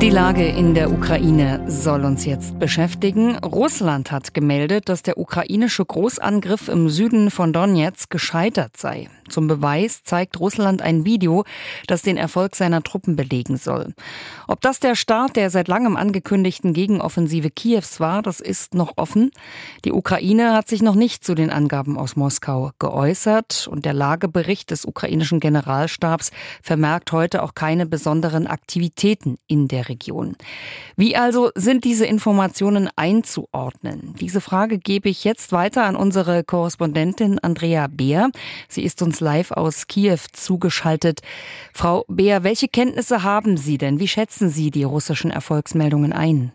Die Lage in der Ukraine soll uns jetzt beschäftigen. Russland hat gemeldet, dass der ukrainische Großangriff im Süden von Donetsk gescheitert sei. Zum Beweis zeigt Russland ein Video, das den Erfolg seiner Truppen belegen soll. Ob das der Start der seit langem angekündigten Gegenoffensive Kiews war, das ist noch offen. Die Ukraine hat sich noch nicht zu den Angaben aus Moskau geäußert und der Lagebericht des ukrainischen Generalstabs vermerkt heute auch keine besonderen Aktivitäten in der Region. Wie also sind diese Informationen einzuordnen? Diese Frage gebe ich jetzt weiter an unsere Korrespondentin Andrea Beer. Sie ist uns live aus Kiew zugeschaltet. Frau Beer, welche Kenntnisse haben Sie denn? Wie schätzen Sie die russischen Erfolgsmeldungen ein?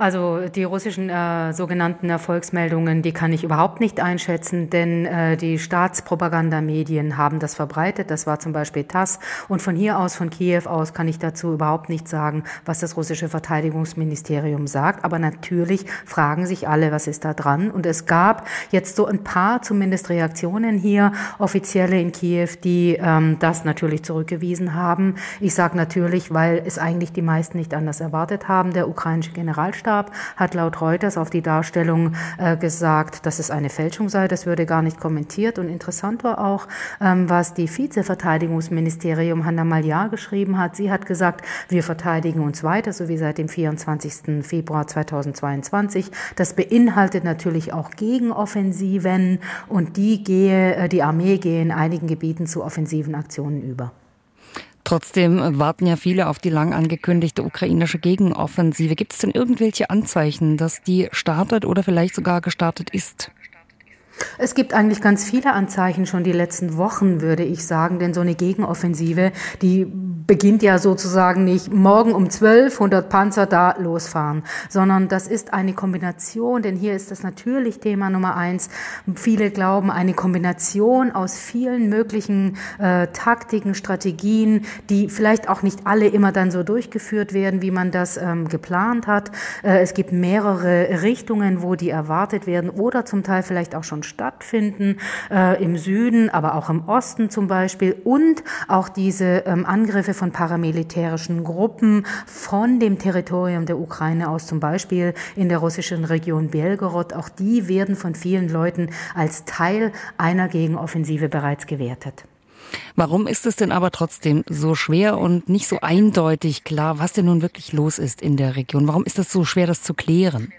Also die russischen äh, sogenannten Erfolgsmeldungen, die kann ich überhaupt nicht einschätzen, denn äh, die Staatspropagandamedien haben das verbreitet. Das war zum Beispiel TASS. Und von hier aus, von Kiew aus, kann ich dazu überhaupt nicht sagen, was das russische Verteidigungsministerium sagt. Aber natürlich fragen sich alle, was ist da dran. Und es gab jetzt so ein paar zumindest Reaktionen hier, offizielle in Kiew, die ähm, das natürlich zurückgewiesen haben. Ich sage natürlich, weil es eigentlich die meisten nicht anders erwartet haben. Der ukrainische Generalstab Maßstab, hat laut Reuters auf die Darstellung äh, gesagt, dass es eine Fälschung sei. Das würde gar nicht kommentiert. Und interessant war auch, ähm, was die Vizeverteidigungsministerium Hanna Maljar geschrieben hat. Sie hat gesagt, wir verteidigen uns weiter, so wie seit dem 24. Februar 2022. Das beinhaltet natürlich auch Gegenoffensiven und die gehe, äh, die Armee gehe in einigen Gebieten zu offensiven Aktionen über. Trotzdem warten ja viele auf die lang angekündigte ukrainische Gegenoffensive. Gibt es denn irgendwelche Anzeichen, dass die startet oder vielleicht sogar gestartet ist? Es gibt eigentlich ganz viele Anzeichen schon die letzten Wochen, würde ich sagen, denn so eine Gegenoffensive, die beginnt ja sozusagen nicht morgen um 12 100 Panzer da losfahren, sondern das ist eine Kombination, denn hier ist das natürlich Thema Nummer eins. Viele glauben, eine Kombination aus vielen möglichen äh, Taktiken, Strategien, die vielleicht auch nicht alle immer dann so durchgeführt werden, wie man das ähm, geplant hat. Äh, es gibt mehrere Richtungen, wo die erwartet werden oder zum Teil vielleicht auch schon stattfinden, äh, im Süden, aber auch im Osten zum Beispiel und auch diese ähm, Angriffe von paramilitärischen Gruppen von dem Territorium der Ukraine aus, zum Beispiel in der russischen Region Belgorod, auch die werden von vielen Leuten als Teil einer Gegenoffensive bereits gewertet. Warum ist es denn aber trotzdem so schwer und nicht so eindeutig klar, was denn nun wirklich los ist in der Region? Warum ist es so schwer, das zu klären?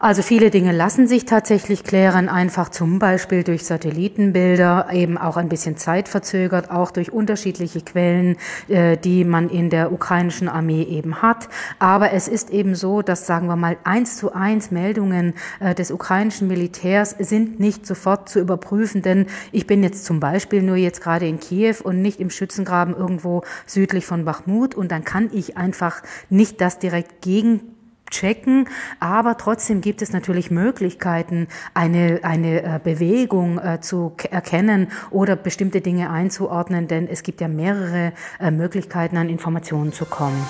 Also viele Dinge lassen sich tatsächlich klären, einfach zum Beispiel durch Satellitenbilder, eben auch ein bisschen zeitverzögert, auch durch unterschiedliche Quellen, äh, die man in der ukrainischen Armee eben hat. Aber es ist eben so, dass, sagen wir mal, eins zu eins Meldungen äh, des ukrainischen Militärs sind nicht sofort zu überprüfen, denn ich bin jetzt zum Beispiel nur jetzt gerade in Kiew und nicht im Schützengraben irgendwo südlich von Bachmut und dann kann ich einfach nicht das direkt gegen checken, aber trotzdem gibt es natürlich Möglichkeiten, eine, eine äh, Bewegung äh, zu erkennen oder bestimmte Dinge einzuordnen, denn es gibt ja mehrere äh, Möglichkeiten, an Informationen zu kommen.